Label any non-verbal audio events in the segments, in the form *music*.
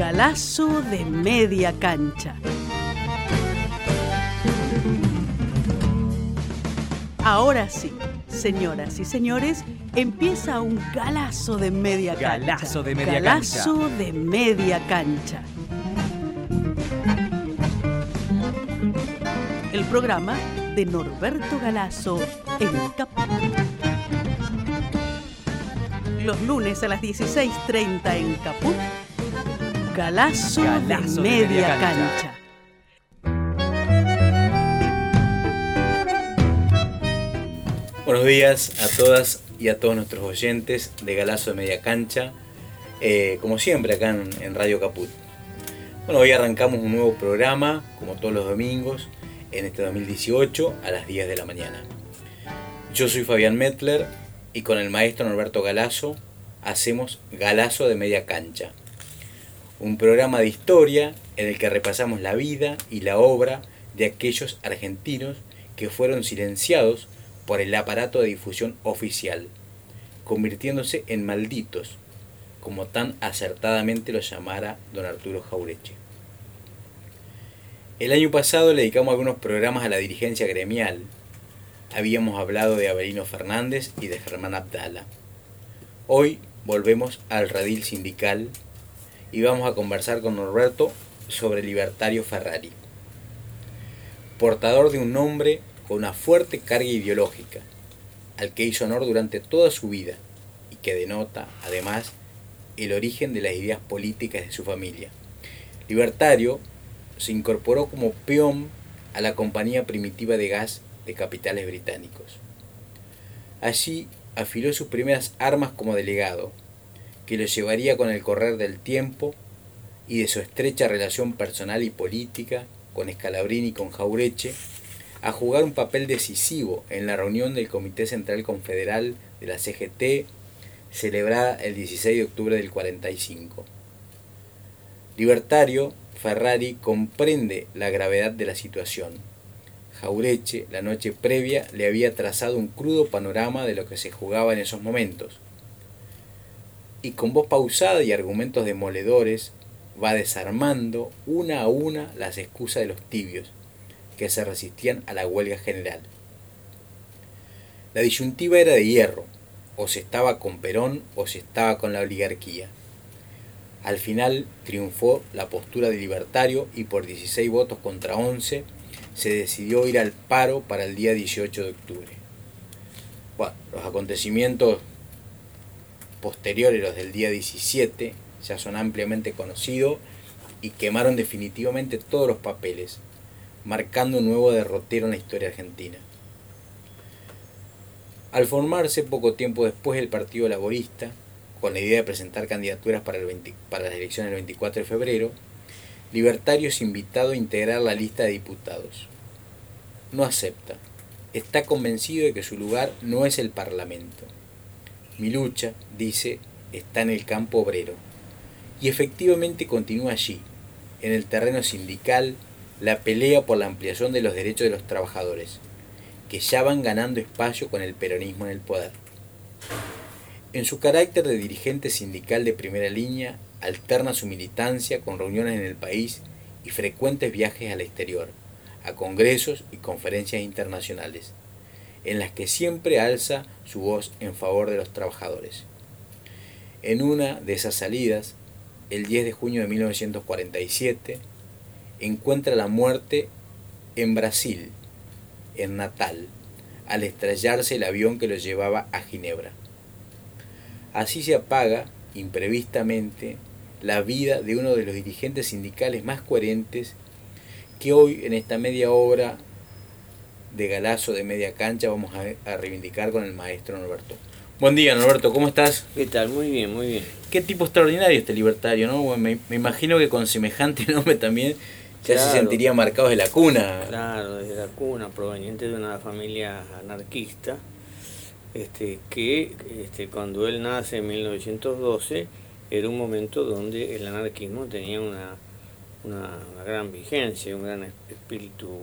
Galazo de media cancha. Ahora sí, señoras y señores, empieza un galazo de media cancha. Galazo de media Galazo cancha. de media cancha. El programa de Norberto Galazo en Caput. Los lunes a las 16.30 en Caput. Galazo, Galazo de de media, media cancha. cancha. Buenos días a todas y a todos nuestros oyentes de Galazo de Media Cancha, eh, como siempre acá en, en Radio Caput. Bueno, hoy arrancamos un nuevo programa, como todos los domingos, en este 2018 a las 10 de la mañana. Yo soy Fabián Metler y con el maestro Norberto Galazo hacemos Galazo de Media Cancha, un programa de historia en el que repasamos la vida y la obra de aquellos argentinos que fueron silenciados por el aparato de difusión oficial, convirtiéndose en malditos, como tan acertadamente lo llamara don Arturo Jaureche. El año pasado le dedicamos algunos programas a la dirigencia gremial. Habíamos hablado de Avelino Fernández y de Germán Abdala. Hoy volvemos al radil sindical y vamos a conversar con Norberto sobre Libertario Ferrari. Portador de un nombre con una fuerte carga ideológica, al que hizo honor durante toda su vida y que denota, además, el origen de las ideas políticas de su familia. Libertario se incorporó como peón a la compañía primitiva de gas de capitales británicos. Allí afiló sus primeras armas como delegado, que lo llevaría con el correr del tiempo y de su estrecha relación personal y política con Scalabrini y con Jaureche, a jugar un papel decisivo en la reunión del Comité Central Confederal de la CGT, celebrada el 16 de octubre del 45. Libertario, Ferrari comprende la gravedad de la situación. Jaureche, la noche previa, le había trazado un crudo panorama de lo que se jugaba en esos momentos. Y con voz pausada y argumentos demoledores, va desarmando una a una las excusas de los tibios, que se resistían a la huelga general. La disyuntiva era de hierro, o se estaba con Perón o se estaba con la oligarquía. Al final triunfó la postura de libertario y por 16 votos contra 11 se decidió ir al paro para el día 18 de octubre. Bueno, los acontecimientos posteriores, los del día 17, ya son ampliamente conocidos y quemaron definitivamente todos los papeles, marcando un nuevo derrotero en la historia argentina. Al formarse poco tiempo después el Partido Laborista, con la idea de presentar candidaturas para, el 20 para las elecciones del 24 de febrero, Libertario es invitado a integrar la lista de diputados. No acepta. Está convencido de que su lugar no es el Parlamento. Mi lucha, dice, está en el campo obrero. Y efectivamente continúa allí, en el terreno sindical, la pelea por la ampliación de los derechos de los trabajadores, que ya van ganando espacio con el peronismo en el poder. En su carácter de dirigente sindical de primera línea, alterna su militancia con reuniones en el país y frecuentes viajes al exterior, a congresos y conferencias internacionales, en las que siempre alza su voz en favor de los trabajadores. En una de esas salidas, el 10 de junio de 1947, encuentra la muerte en Brasil, en Natal, al estrellarse el avión que lo llevaba a Ginebra. Así se apaga, imprevistamente, la vida de uno de los dirigentes sindicales más coherentes que hoy en esta media obra de galazo de media cancha vamos a, a reivindicar con el maestro Norberto. Buen día Norberto, ¿cómo estás? ¿Qué tal? Muy bien, muy bien. Qué tipo extraordinario este libertario, ¿no? Bueno, me, me imagino que con semejante *laughs* nombre también ya se sentiría marcado de la cuna. Claro, desde la cuna, proveniente de una familia anarquista, este, que este, cuando él nace en 1912 era un momento donde el anarquismo tenía una, una, una gran vigencia, un gran espíritu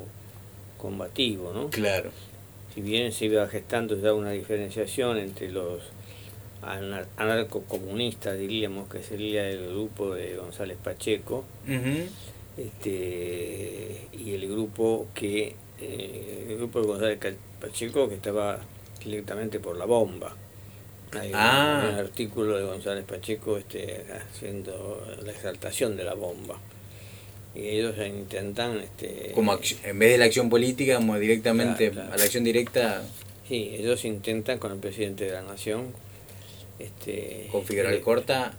combativo, ¿no? Claro. Si bien se iba gestando ya una diferenciación entre los anarcocomunista, diríamos, que sería el grupo de González Pacheco, este, y el grupo que eh, el grupo de González Pacheco que estaba directamente por la bomba. Hay ah. un, artículo de González Pacheco este, haciendo la exaltación de la bomba. Y ellos intentan... Este, como en vez de la acción política, como directamente a la acción directa... Sí, ellos intentan con el presidente de la nación... Este, con Figueroa Corta...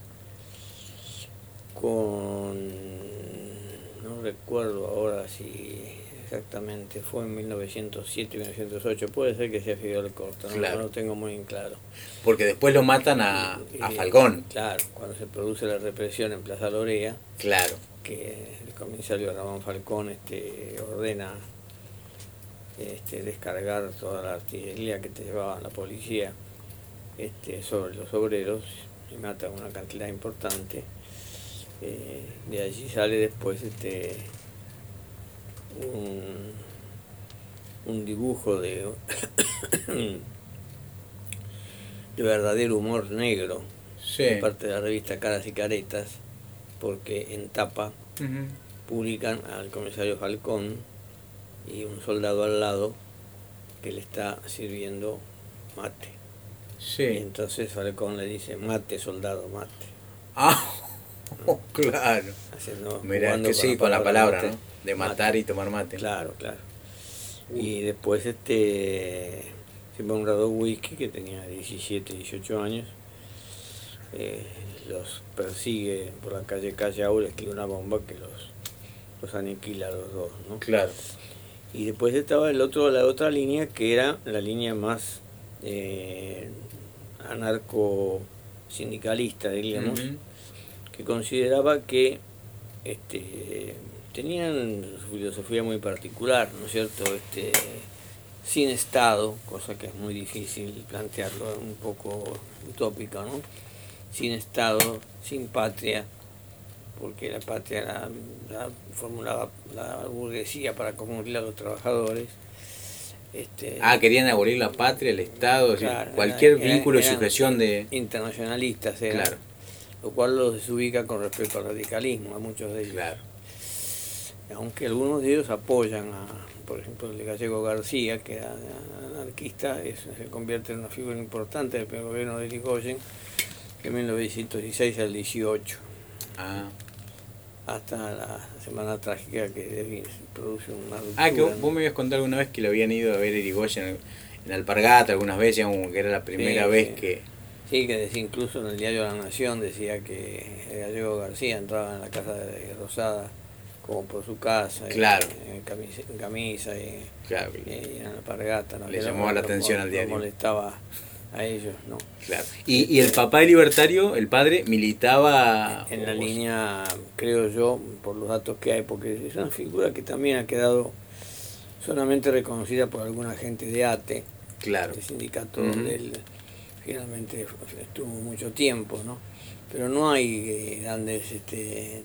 Con... No recuerdo ahora si exactamente, fue en 1907, 1908, puede ser que sea Fidel Corta, no, lo tengo muy en claro. Porque después lo matan a, a Falcón. Claro, cuando se produce la represión en Plaza Lorea, claro. que comisario Ramón Falcón este, ordena este, descargar toda la artillería que te llevaba la policía este, sobre los obreros y mata una cantidad importante. Eh, de allí sale después este un, dibujo de, *coughs* de verdadero humor negro de parte de la revista Caras y Caretas, porque en tapa publican al comisario Falcón y un soldado al lado que le está sirviendo mate. Sí. Y entonces Falcón le dice, mate, soldado, mate. Ah, *laughs* claro. Mira, que sí, con la palabra, ¿no? De matar y tomar mate. Claro, claro. Y después este siempre un grado whisky que tenía 17, 18 años. Eh, los persigue por la calle Calle Aula, escribe una bomba que los, los aniquila los dos, ¿no? Claro. Y después estaba el otro, la otra línea que era la línea más eh, anarco sindicalista, diríamos, que consideraba que este tenían su filosofía muy particular, ¿no es cierto? Este, sin Estado, cosa que es muy difícil plantearlo, un poco utópico, ¿no? Sin Estado, sin patria, porque la patria la, formulaba la burguesía para confundir a los trabajadores. Este, ah, querían abolir la patria, el Estado, cualquier vínculo y sujeción de... Internacionalistas eran, lo cual los desubica con respecto al radicalismo, a muchos de ellos. Claro aunque algunos de ellos apoyan a, por ejemplo, el Gallego García, que era anarquista, se convierte en una figura importante del primer gobierno de Irigoyen, que en 1916 al 18. Ah. Hasta la semana trágica que produce una Ah, que vos, me habías contado alguna vez que lo habían ido a ver Irigoyen en, Alpargata algunas veces, como que era la primera vez que... Sí, que decía, incluso en el diario La Nación decía que el Gallego García entraba en la casa de Rosada como por su casa, claro. en, camisa, y, claro. en la pargata. Le llamaba la atención al diario. molestaba a ellos, ¿no? Claro. ¿Y, ¿Y, el papá libertario, el padre, militaba...? En, la línea, creo yo, por los datos que hay, porque es una figura que también ha quedado solamente reconocida por alguna gente de ATE, claro. el sindicato donde él finalmente estuvo mucho tiempo, ¿no? Pero no hay eh, grandes este,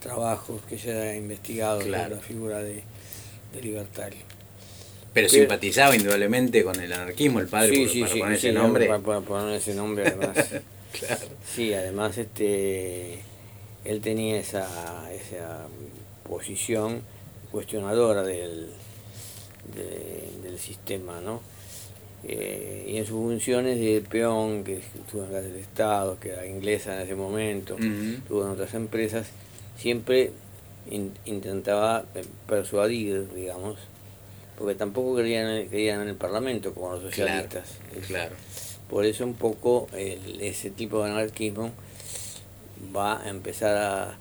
trabajos que se haya investigado la figura de, libertario. Pero, simpatizaba indudablemente con el anarquismo el padre sí, sí, para sí, poner ese nombre. Para, poner ese nombre además. *laughs* Sí, además este él tenía esa, esa posición cuestionadora del, del sistema, ¿no? Eh, y en sus funciones de peón, que estuvo en la del Estado, que era inglesa en ese momento, estuvo en otras empresas, siempre intentaba persuadir, digamos, porque tampoco creían, en el Parlamento como los socialistas. Claro. Por eso un poco ese tipo de anarquismo va a empezar a,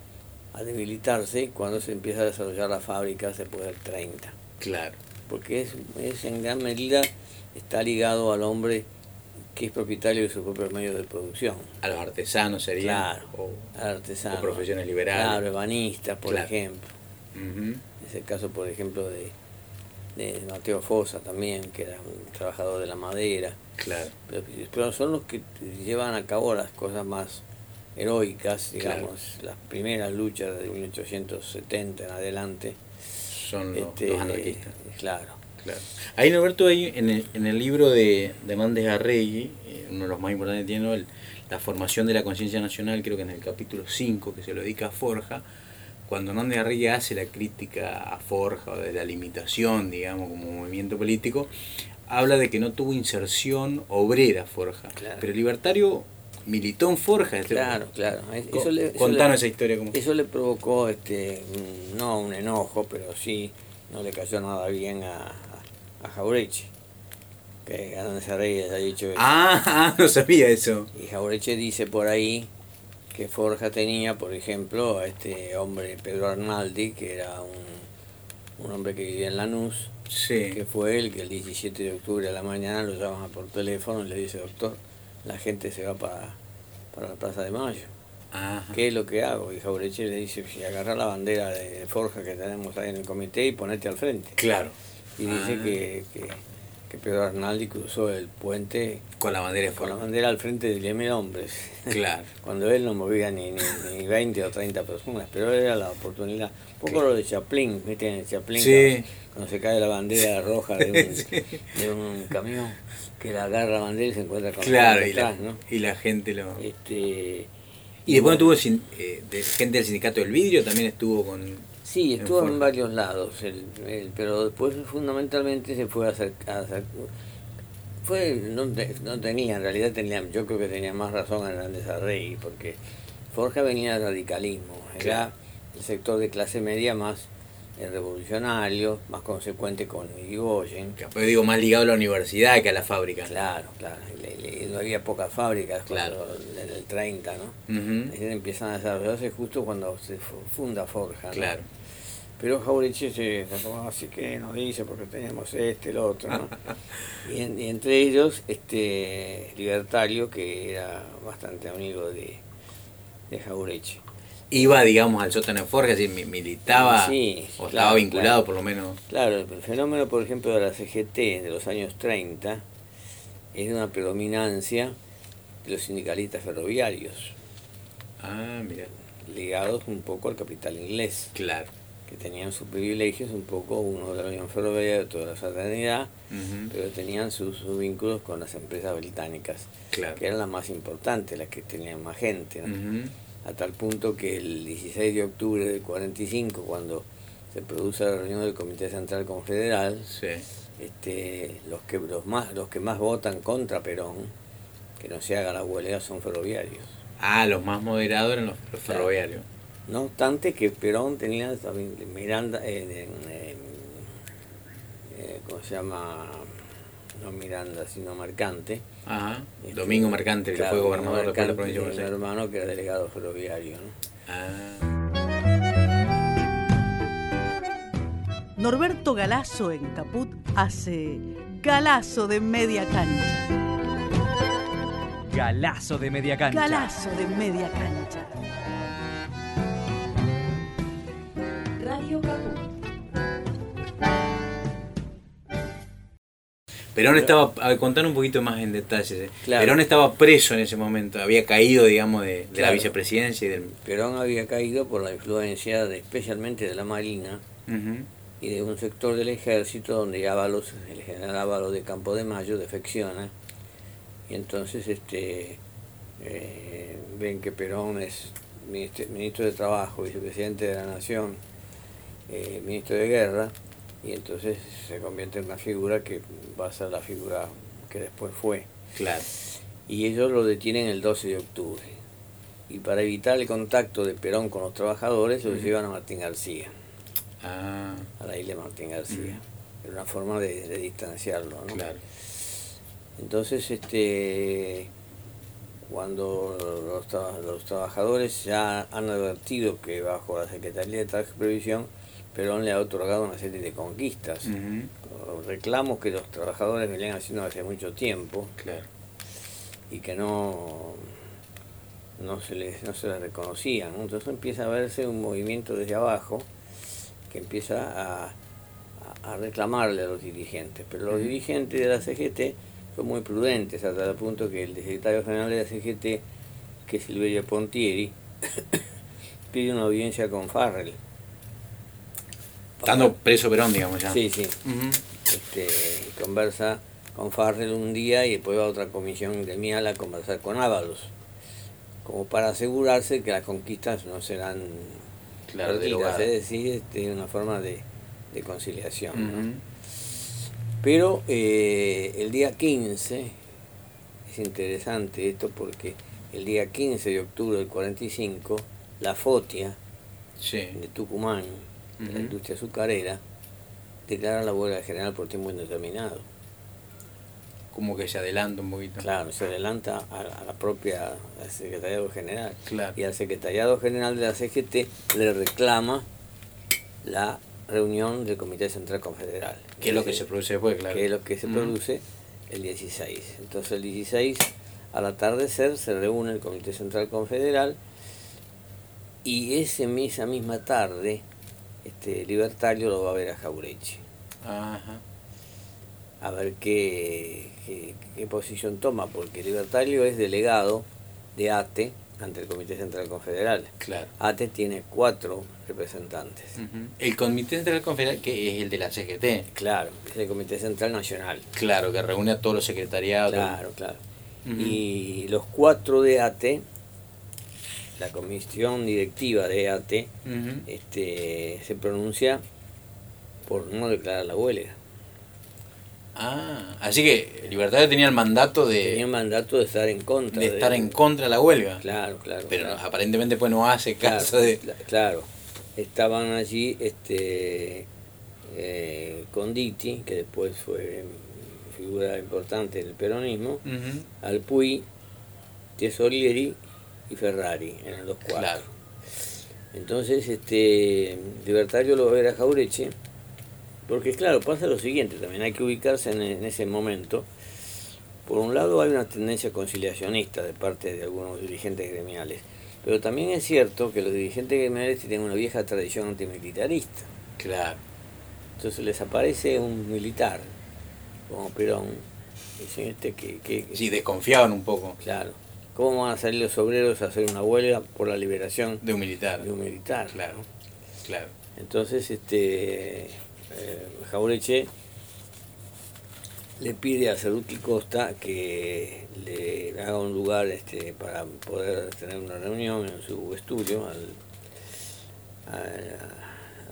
debilitarse cuando se empieza a desarrollar las fábricas después del 30. Claro. Porque es, es en gran medida está ligado al hombre que es propietario de sus propios medios de producción. A los artesanos serían. Claro, o, artesanos. O profesiones liberales. Claro, ebanistas, por ejemplo. Es el caso, por ejemplo, de, de Mateo Fosa también, que era un trabajador de la madera. Claro. Pero, son los que llevan a cabo las cosas más heroicas, digamos, las primeras luchas de 1870 en adelante. Son los, este, anarquistas. Claro. Claro. Ahí, Norberto, hay en el, en el libro de, de Hernández Arregui, eh, uno de los más importantes tiene, ¿no? El- la formación de la conciencia nacional, creo que en el capítulo 5, que se lo dedica a Forja, cuando Hernández Arregui hace la crítica a Forja, o de la limitación, digamos, como movimiento político, habla de que no tuvo inserción obrera Forja. Claro. Pero el libertario militó en Forja. este- Claro, claro. Eso le, eso contanos le- esa historia. Como... Eso le provocó, este, un- no un enojo, pero sí, no le cayó nada bien a, a, a Jaureche. Que Hernández Arregui les ha dicho. Ah, ah, *laughs* no sabía eso. Y Jaureche dice por ahí que Forja tenía, por ejemplo, a este hombre Pedro Arnaldi, que era un, un hombre que vivía en Lanús, Sí. que fue él que el 17 de octubre a la mañana lo llama por teléfono y le dice, doctor, la gente se va para, para la Plaza de Mayo. Ajá. ¿Qué es lo que hago? Y Jaureche le dice, si agarra la bandera de Forja que tenemos ahí en el comité y ponete al frente. Claro. Y dice Ah. que, que, que Pedro Arnaldi cruzó el puente Con la bandera de con la bandera al frente de 10.000 hombres. Claro. *laughs* Cuando él no movía ni, ni, ni 20 o 30 personas, pero era la oportunidad. Un poco lo de Chaplin, ¿viste? En el Chaplin, Sí. cuando, se cae la bandera roja de un, *laughs* Sí. de un camión, que le agarra la bandera y se encuentra con Claro, la y la, ¿no? y la gente lo... Este, Y después bueno, tuvo eh, de gente del sindicato del vidrio, también estuvo con... Sí, estuvo en, varios lados, el- el- pero después fundamentalmente se fue a hacer... a hacer- fue, no, te- no tenía, en realidad tenía, yo creo que tenía más razón Hernández Arrey, porque Forja venía del radicalismo, era Claro. el sector de clase media más revolucionario, más consecuente con Irigoyen. que, digo, más ligado a la universidad que a la fábrica. Claro, claro, y le- le- no había pocas fábricas Claro. en el 30, ¿no? Ujú. Ahí empiezan a desarrollarse justo cuando se fu- funda Forja. ¿no? Claro. Pero Jaureche se así que nos dice porque teníamos este, el otro, ¿no? *laughs* y, en- y entre ellos, este Libertario, que era bastante amigo de, de Jaureche. Iba, digamos, al sótano de Forja, es decir, militaba Sí, o estaba vinculado claro. por lo menos. Claro, el fenómeno, por ejemplo, de la CGT de los años 30 es de una predominancia de los sindicalistas ferroviarios, Ah, mira, ligados un poco al capital inglés. claro. que tenían sus privilegios, un poco uno de la Unión Ferroviaria, otro de la Fraternidad, pero tenían sus, sus vínculos con las empresas británicas, Claro. que eran las más importantes, las que tenían más gente, ¿no? A tal punto que el 16 de octubre del 45, cuando se produce la reunión del Comité Central Confederal, Sí. este, los, que, los, más, los que más votan contra Perón, que no se haga la huelga, son ferroviarios. Ah, los más moderados eran los, ferroviarios. No obstante que Perón tenía también Miranda, eh, eh, eh, eh, ¿cómo se llama? No Miranda, sino Mercante. Ajá. Este, Domingo Mercante, que claro, fue gobernador después de la provincia de Buenos Aires. hermano que era delegado ferroviario. ¿no? Ah, Norberto Galazo en Caput hace Galazo de media cancha. Galazo de media cancha. Galazo de media cancha. Perón estaba, a contar un poquito más en detalles. eh. Claro. Perón estaba preso en ese momento, había caído, digamos, de, de la vicepresidencia y del... Perón había caído por la influencia de, especialmente de la Marina y de un sector del ejército donde Ábalos, el general Ábalos de Campo de Mayo defecciona y entonces este eh, ven que Perón es ministro, ministro de Trabajo, vicepresidente de la Nación, eh, ministro de Guerra y entonces se convierte en una figura que va a ser la figura que después fue. Claro. Y ellos lo detienen el 12 de octubre. Y para evitar el contacto de Perón con los trabajadores, los Ujú. llevan a Martín García Ah, a la isla Martín García. Ujú. Era una forma de, de distanciarlo, ¿no? claro. Entonces, este, cuando los, tra- los trabajadores ya han advertido que bajo la Secretaría de Trabajo y Previsión, Perón le ha otorgado una serie de conquistas, reclamos que los trabajadores venían haciendo hace mucho tiempo Claro. y que no, no, se les, no se les reconocían. ¿no? Entonces empieza a verse un movimiento desde abajo que empieza a, a- reclamarle a los dirigentes. Pero los dirigentes de la CGT son muy prudentes, hasta el punto que el secretario general de la CGT, que es Silverio Pontieri, *coughs* pide una audiencia con Farrell. Estando preso Perón, digamos ya. Sí, sí. Este, conversa con Farrell un día y después va a otra comisión gremial a conversar con Ábalos, como para asegurarse que las conquistas no serán Claro, perdidas, es decir, este, una forma de, de conciliación. Pero eh, el día 15, es interesante esto porque el día 15 de octubre del 45, la FOTIA Sí. de Tucumán, de la industria azucarera, declara la huelga general por tiempo indeterminado. Como que se adelanta un poquito. Claro, se adelanta a, a la propia al Secretariado General. Claro. Y al Secretariado General de la CGT le reclama la reunión del Comité Central Confederal. Que es lo que se produce después, claro. que es lo que se produce el 16. Entonces el 16 al atardecer se reúne el Comité Central Confederal y ese, esa misma tarde este Libertario lo va a ver a Jaureche, Ajá. a ver qué, qué, qué posición toma, porque Libertario es delegado de ATE ante el Comité Central Confederal. Claro. ATE tiene cuatro representantes. El Comité Central Confederal, que es el de la CGT. Claro, es el Comité Central Nacional. Claro, que reúne a todos los secretariados. Claro, claro. Y los cuatro de ATE, la comisión directiva de ATE, Ujú. este, se pronuncia por no declarar la huelga. Ah, así que el Libertario tenía el mandato de, Tenía mandato de estar en contra. de estar en contra de la huelga. Claro, claro. Pero claro. aparentemente pues no hace Claro, caso de... cla- Claro, estaban allí este, eh, Conditi, que después fue figura importante del peronismo, Ujú. Alpuy, Tesorieri y Ferrari, eran los cuatro. Claro. Entonces, este Libertario lo va a ver a Jaureche, porque claro, pasa lo siguiente, también hay que ubicarse en, en ese momento. Por un lado hay una tendencia conciliacionista de parte de algunos dirigentes gremiales, pero también es cierto que los dirigentes gremiales tienen una vieja tradición antimilitarista. Claro. Entonces les aparece un militar, como Perón, y este que, que, que- Sí, desconfiaban un poco claro, ¿cómo van a salir los obreros a hacer una huelga por la liberación de un militar. de un militar? Claro, claro. Entonces, este, eh, Jaureche le pide a Cerruti Costa que le haga un lugar este, para poder tener una reunión en su estudio al, al-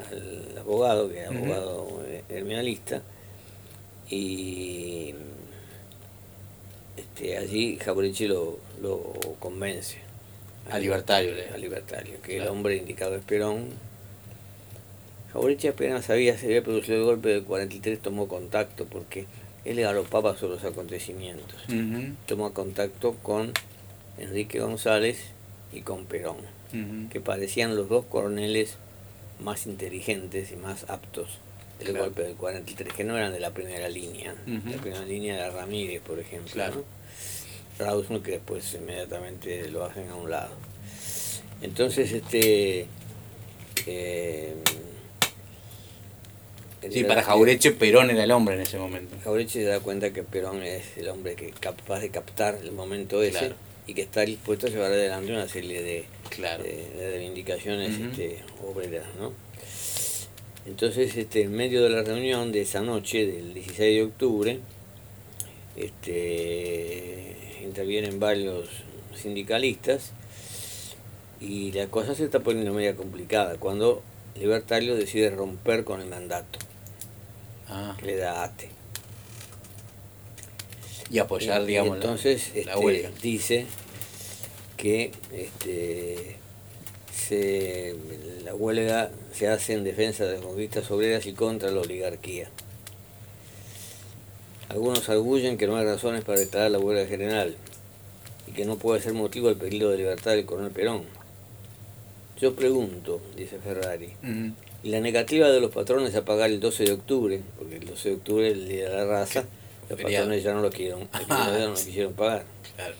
al abogado, que era abogado criminalista, y este, allí Jaureche lo, lo convence. Al libertario. le- Al libertario, que el hombre indicado es Perón. Jaureche apenas sabía se había producido el golpe del 43, tomó contacto porque él le galopaba sobre los acontecimientos. Tomó contacto con Enrique González y con Perón, que parecían los dos coroneles más inteligentes y más aptos del Claro. golpe del 43, que no eran de la primera línea. Ujú. La primera línea era Ramírez, por ejemplo. Claro. ¿no? Rawson, que después inmediatamente lo hacen a un lado. Entonces, este. eh, Sí, para Jaureche Perón era el hombre en ese momento. Jaureche se da cuenta que Perón es el hombre que capaz de captar el momento ese Claro. y que está dispuesto a llevar adelante una serie de, Claro. de, de reivindicaciones Ujú. este, obreras, ¿no? Entonces, este, en medio de la reunión de esa noche, del 16 de octubre, este, intervienen varios sindicalistas y la cosa se está poniendo media complicada cuando Libertario decide romper con el mandato Ah, que le da ATE. y apoyar, Y- digamos, entonces la, este, huelga. dice que este, se- la huelga se hace en defensa de las conquistas obreras y contra la oligarquía. Algunos arguyen que no hay razones para declarar la huelga general y que no puede ser motivo del peligro de libertad del coronel Perón. Yo pregunto, dice Ferrari, y la negativa de los patrones a pagar el 12 de octubre, porque el 12 de octubre es el día de la raza, los Feriado. patrones ya no lo quisieron, ya *laughs* no lo quisieron pagar. Claro.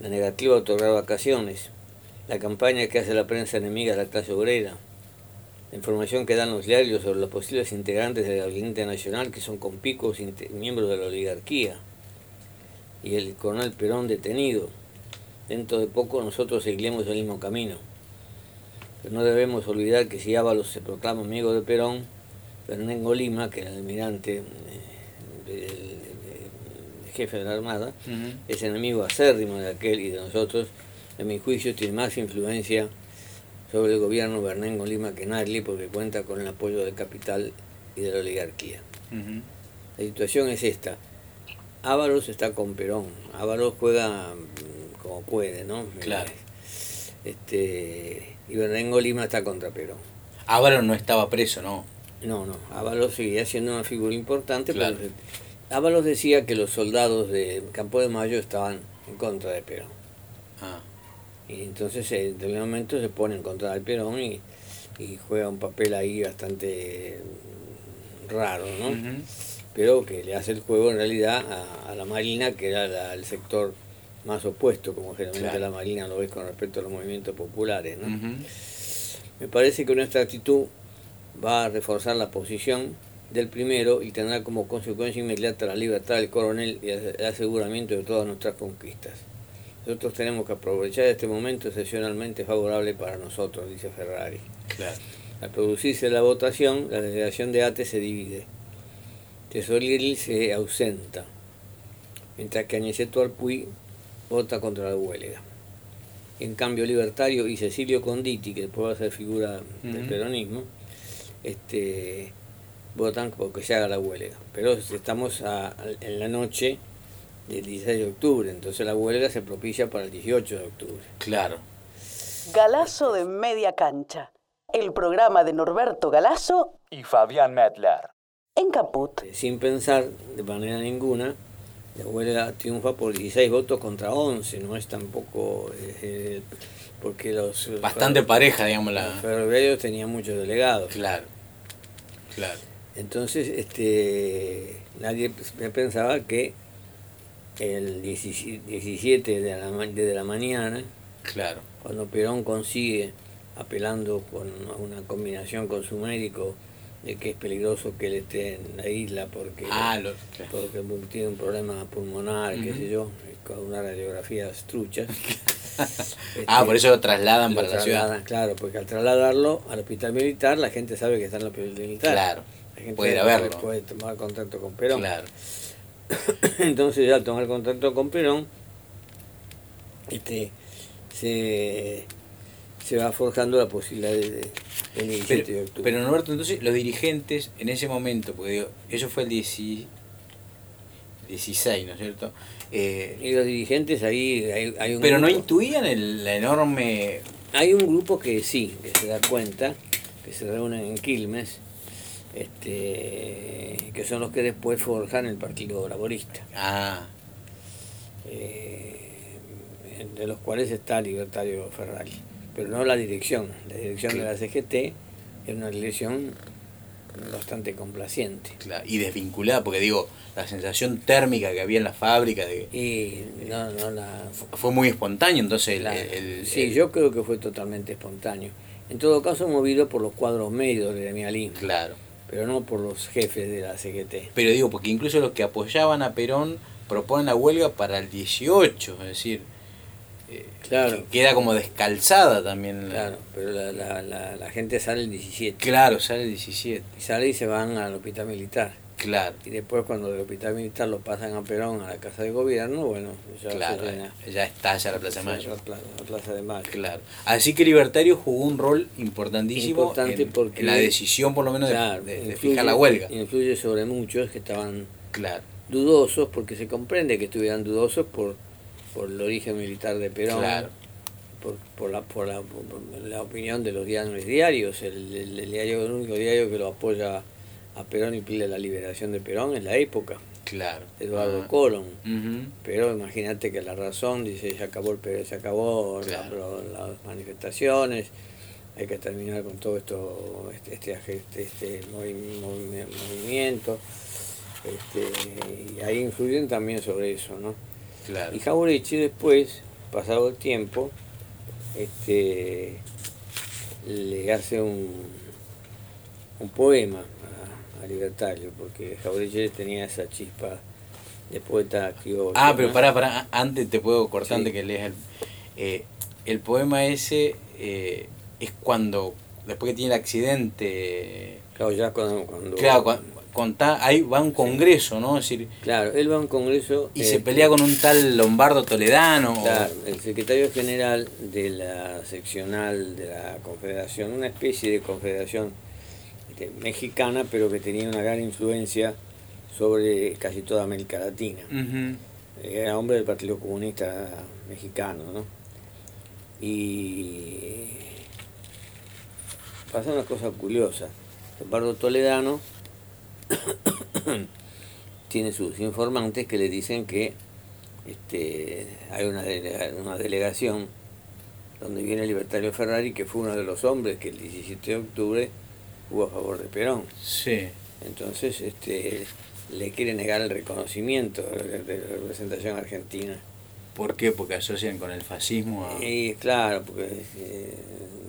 La negativa a otorgar vacaciones, la campaña que hace la prensa enemiga de la clase obrera, la información que dan los diarios sobre los posibles integrantes del gabinete nacional que son compicos miembros de la oligarquía, y el coronel Perón detenido. Dentro de poco nosotros seguiremos el mismo camino. Pero no debemos olvidar que si Ábalos se proclama amigo de Perón, Fernando Lima, que era el almirante eh, jefe de la Armada, es enemigo acérrimo de aquel y de nosotros, en mi juicio tiene más influencia sobre el gobierno Bernengo Lima que nadie porque cuenta con el apoyo del capital y de la oligarquía. La situación es esta. Ábalos está con Perón. Ábalos juega mm, como puede, ¿no? Claro. Este, y Bernengo Lima está contra Perón. Ábalos no estaba preso, ¿no? No, no. Ábalos seguía siendo una figura importante, Claro. pero Ábalos decía que los soldados de Campo de Mayo estaban en contra de Perón. Ah, Y entonces eh, en determinado momento se pone en contra del Perón y, y juega un papel ahí bastante raro, ¿no? Pero que le hace el juego en realidad a, a la Marina, que era la- el sector más opuesto, como generalmente Claro. la Marina lo ves con respecto a los movimientos populares, ¿no? Me parece que nuestra actitud va a reforzar la posición del primero y tendrá como consecuencia inmediata la libertad del coronel y el aseguramiento de todas nuestras conquistas. Nosotros tenemos que aprovechar este momento excepcionalmente favorable para nosotros, dice Ferrari. Claro. Al producirse la votación, la delegación de ATE se divide. Tesorieri se ausenta, mientras que Aniceto Alpuy vota contra la huelga. En cambio, Libertario y Cecilio Conditi, que después va a ser figura del peronismo, este, votan porque se haga la huelga. Pero estamos a- en la noche del 16 de octubre, entonces la huelga se propicia para el 18 de octubre. Claro. Galazo de media cancha. El programa de Norberto Galazo y Fabián Medler. en Caput. sin pensar de manera ninguna, la huelga triunfa por 16 votos contra 11, no es tampoco, eh, porque los eh, Bastante pareja, digamos, los la... ferroviarios tenían muchos delegados. Claro. Claro. Entonces, este, nadie pensaba que el 17 17 de la, de la mañana, Claro. cuando Perón consigue, apelando con una combinación con su médico, de que es peligroso que él esté en la isla porque Ah, lo... claro. porque tiene un problema pulmonar, qué Ujú. sé yo, con unas radiografías truchas. *laughs* Ah, Este, por eso lo trasladan lo para la ciudad. trasladan, Claro, porque al trasladarlo al hospital militar, la gente sabe que está en el hospital militar. Claro. La gente Puede ir a verlo. Puede tomar contacto con Perón. Claro. *coughs* Entonces, ya al tomar contacto con Perón, este, se, se va forjando la posibilidad de, de- del 17 de Pero, octubre. pero Norberto, entonces los dirigentes en ese momento, porque digo, eso fue el 10 16, ¿no es cierto? Eh, y los dirigentes ahí, hay, hay un pero no intuían el, la enorme... Hay un grupo que sí, que se da cuenta, que se reúnen en Quilmes, este, que son los que después forjan el Partido Laborista, Ah, eh, de los cuales está Libertario Ferrari, pero no la dirección. La dirección de la CGT es una dirección bastante complaciente. claro, y desvinculada, porque digo, la sensación térmica que había en la fábrica de, Y no, no la, fue muy espontáneo, entonces el, la- el- sí, el- yo creo que fue totalmente espontáneo. En todo caso, movido por los cuadros medios del gremialismo, Claro. Pero no por los jefes de la CGT. Pero digo, porque incluso los que apoyaban a Perón proponen la huelga para el 18, es decir, eh, Claro. que queda como descalzada también. la- Claro, pero la, la, la, la gente sale el 17. Claro, sale el 17. Y sale y se van al hospital militar. Claro, Y después cuando del hospital militar lo pasan a Perón a la casa de gobierno, bueno, ya claro, se llena. ya la Plaza de Mayo. La plaza, la plaza de Mayo. Claro. Así que Libertario jugó un rol importantísimo Importante en, porque- en la decisión, por lo menos, de- Claro, de, de influye- fijar la huelga. Influye sobre muchos que estaban Claro, dudosos, porque se comprende que estuvieran dudosos por, por el origen militar de Perón, Claro. por, por, la, por, la, por la opinión de los diarios diarios. El, el- el diario, el único diario que lo apoya a Perón y pide la liberación de Perón en la época, claro. Eduardo Ah. Colón. Pero imagínate que la razón dice ya acabó el Perón, se acabó la- Claro. la- las manifestaciones, hay que terminar con todo esto, este, este, este, este movi- movi- movimiento, este, y ahí influyen también sobre eso, ¿no? Claro. Y Jauregui después, pasado el tiempo, este, le hace un, un poema a, Libertario, porque Jauregui tenía esa chispa de poeta criollo. Ah, pero ¿no? pará, pará, antes te puedo cortar Sí. antes que leas el... eh, el poema ese eh, es cuando, después que tiene el accidente... Claro, ya cuando... cuando Claro, cua- contá, ahí va a un congreso, ¿no? Es decir, Claro, él va a un congreso... y se este, pelea con un tal Lombardo Toledano. o- Claro, el secretario general de la seccional de la confederación, una especie de confederación mexicana, pero que tenía una gran influencia sobre casi toda América Latina. Era hombre del Partido Comunista Mexicano, ¿no? Y pasa una cosa curiosa. Lombardo Toledano *coughs* tiene sus informantes que le dicen que este, hay una, delega- una delegación donde viene el libertario Ferrari, que fue uno de los hombres que el 17 de octubre hubo a favor de Perón. Sí. Entonces este, le quiere negar el reconocimiento de la representación argentina. ¿Por qué? Porque asocian con el fascismo. a- Y claro, porque eh,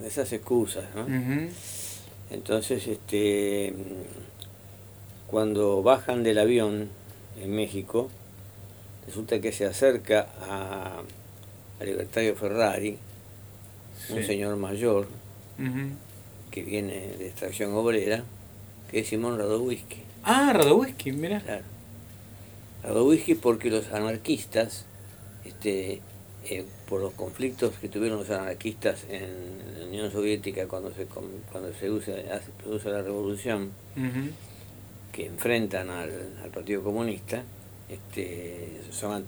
esas excusas, ¿no? Entonces, este, cuando bajan del avión en México, resulta que se acerca a, al libertario Ferrari, un señor mayor Ujú. Que viene de extracción obrera, que es Simón Radowisky. Ah, Radowisky, mira. Claro. Radowisky porque los anarquistas, este, eh, por los conflictos que tuvieron los anarquistas en la Unión Soviética cuando se cuando se usa, hace- produce la revolución, que enfrentan al, al Partido Comunista, este, son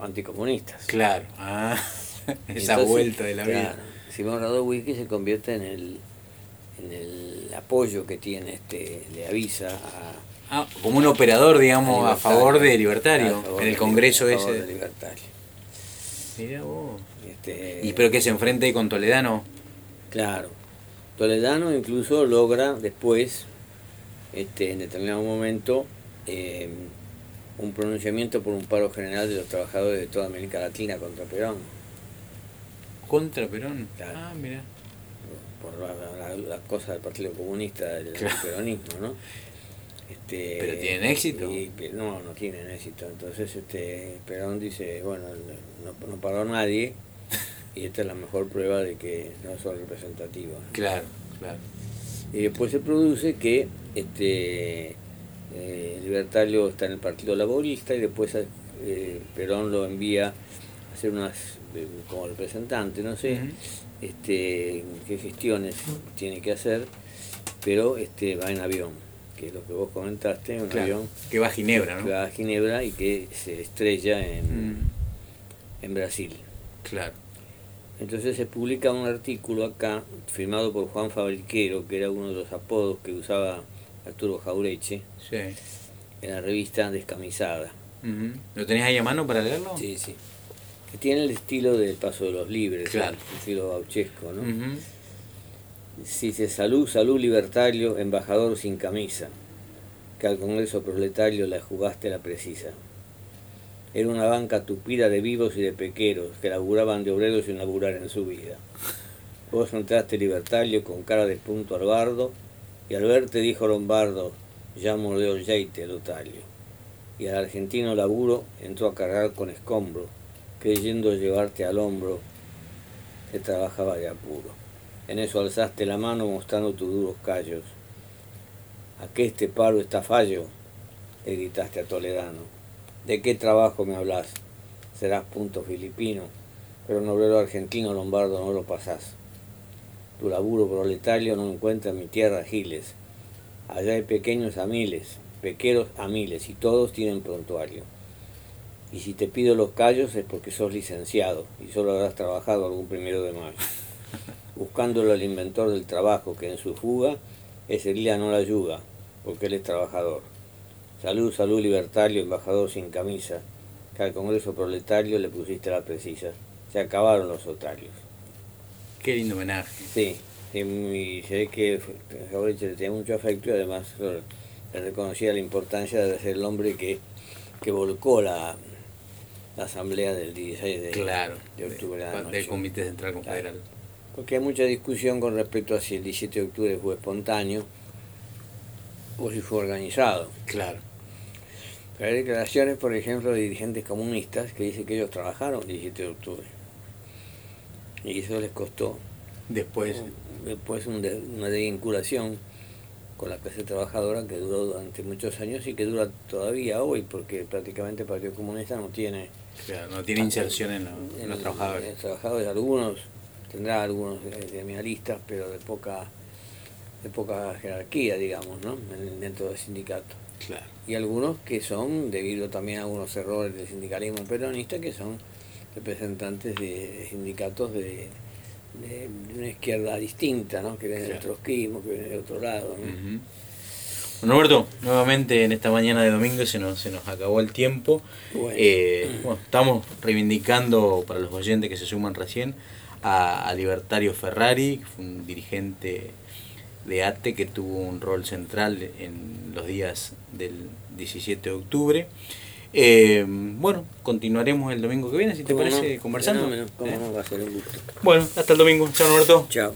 anticomunistas. Claro. Ah, *laughs* esa Entonces, vuelta de la claro, vida. Simón Radowisky se convierte en el, en el apoyo que tiene, este, le avisa a Ah, como un operador, digamos, a favor de Libertario, favor en el de- congreso a favor ese. de Libertario. Mira vos. Este, Y pero que se enfrente con Toledano. Claro. Toledano incluso logra después, este, en determinado momento, eh, un pronunciamiento por un paro general de los trabajadores de toda América Latina contra Perón, Contra Perón. Claro. Ah, mira. Por la- la- las cosas del Partido Comunista, del Claro. peronismo, ¿no? Este, ¿Pero tienen éxito? y- no, no tienen éxito. Entonces este Perón dice, bueno, no, no paró nadie y esta es la mejor prueba de que no son representativos. ¿no? Claro, claro. Y después se produce que este eh, Libertario está en el Partido Laborista y después eh, Perón lo envía a hacer unas eh, como representante, no sé. Este qué gestiones tiene que hacer, pero este va en avión, que es lo que vos comentaste, un Claro. avión Que va a Ginebra, que ¿no? va a Ginebra y que se estrella en, Mm, en Brasil. claro. Entonces se publica un artículo acá, firmado por Juan Fabriquero, que era uno de los apodos que usaba Arturo Jaureche, Sí. en la revista Descamisada. ¿Lo tenés ahí a mano para leerlo? Sí, sí. Que tiene el estilo del Paso de los Libres, Claro. el estilo gauchesco, ¿no? Ujú. Dice, salud, salud libertario, embajador sin camisa, que al Congreso proletario la jugaste la precisa. Era una banca tupida de vivos y de pequeros, que laburaban de obreros sin laburar en su vida. Vos entraste libertario con cara de punto al bardo, y al verte dijo Lombardo, ya mordió yeite el otario. Y al argentino laburo entró a cargar con escombro, creyendo llevarte al hombro, que trabajaba de apuro. En eso alzaste la mano mostrando tus duros callos. ¿A qué este paro está fallo? Le gritaste a Toledano. ¿De qué trabajo me hablas? Serás punto filipino, pero un obrero argentino lombardo no lo pasás. Tu laburo proletario no encuentra en mi tierra giles. Allá hay pequeños a miles, pequeros a miles, y todos tienen prontuario. Y si te pido los callos es porque sos licenciado y solo habrás trabajado algún primero de mayo buscándolo al inventor del trabajo que en su fuga ese día no la yuga, porque él es trabajador. Salud, salud, libertario, embajador sin camisa, que al Congreso proletario le pusiste la precisa. Se acabaron los otarios. Qué lindo homenaje. Sí, y se ve que Jaureche le tenía mucho afecto y además le reconocía la importancia de ser el hombre que, que volcó la, la asamblea del 16 de, Claro. de octubre. de del. Comité Central Confederal. Porque hay mucha discusión con respecto a si el 17 de octubre fue espontáneo o si fue organizado. Claro. Pero hay declaraciones, por ejemplo, de dirigentes comunistas que dicen que ellos trabajaron el 17 de octubre. Y eso les costó Después. después un de- una desvinculación con la clase trabajadora que duró durante muchos años y que dura todavía hoy, porque prácticamente el Partido Comunista no tiene... no tiene inserción en, los trabajadores. En los trabajadores, algunos, tendrá algunos gremialistas, pero de poca de poca jerarquía, digamos, ¿no? dentro del sindicato. Claro. Y algunos que son, debido también a algunos errores del sindicalismo peronista, que son representantes de sindicatos de, de, una izquierda distinta, ¿no? que viene del trotskismo, que viene de otro lado. Roberto, nuevamente en esta mañana de domingo se nos, se nos acabó el tiempo. Eh, bueno. estamos reivindicando para los oyentes que se suman recién a, a Libertario Ferrari, que fue un dirigente de ATE que tuvo un rol central en los días del 17 de octubre. Eh, bueno, continuaremos el domingo que viene, si te parece, conversando. No, no, va a ser un gusto. Bueno, hasta el domingo. Chao, Norberto. Chao.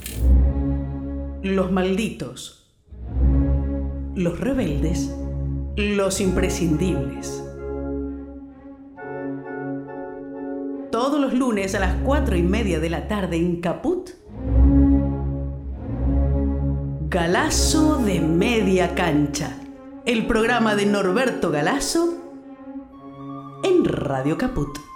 Los malditos. Los rebeldes. Los imprescindibles. Todos los lunes a las cuatro y media de la tarde en Caput. Galazo de Media Cancha. El programa de Norberto Galazo en Radio Caput.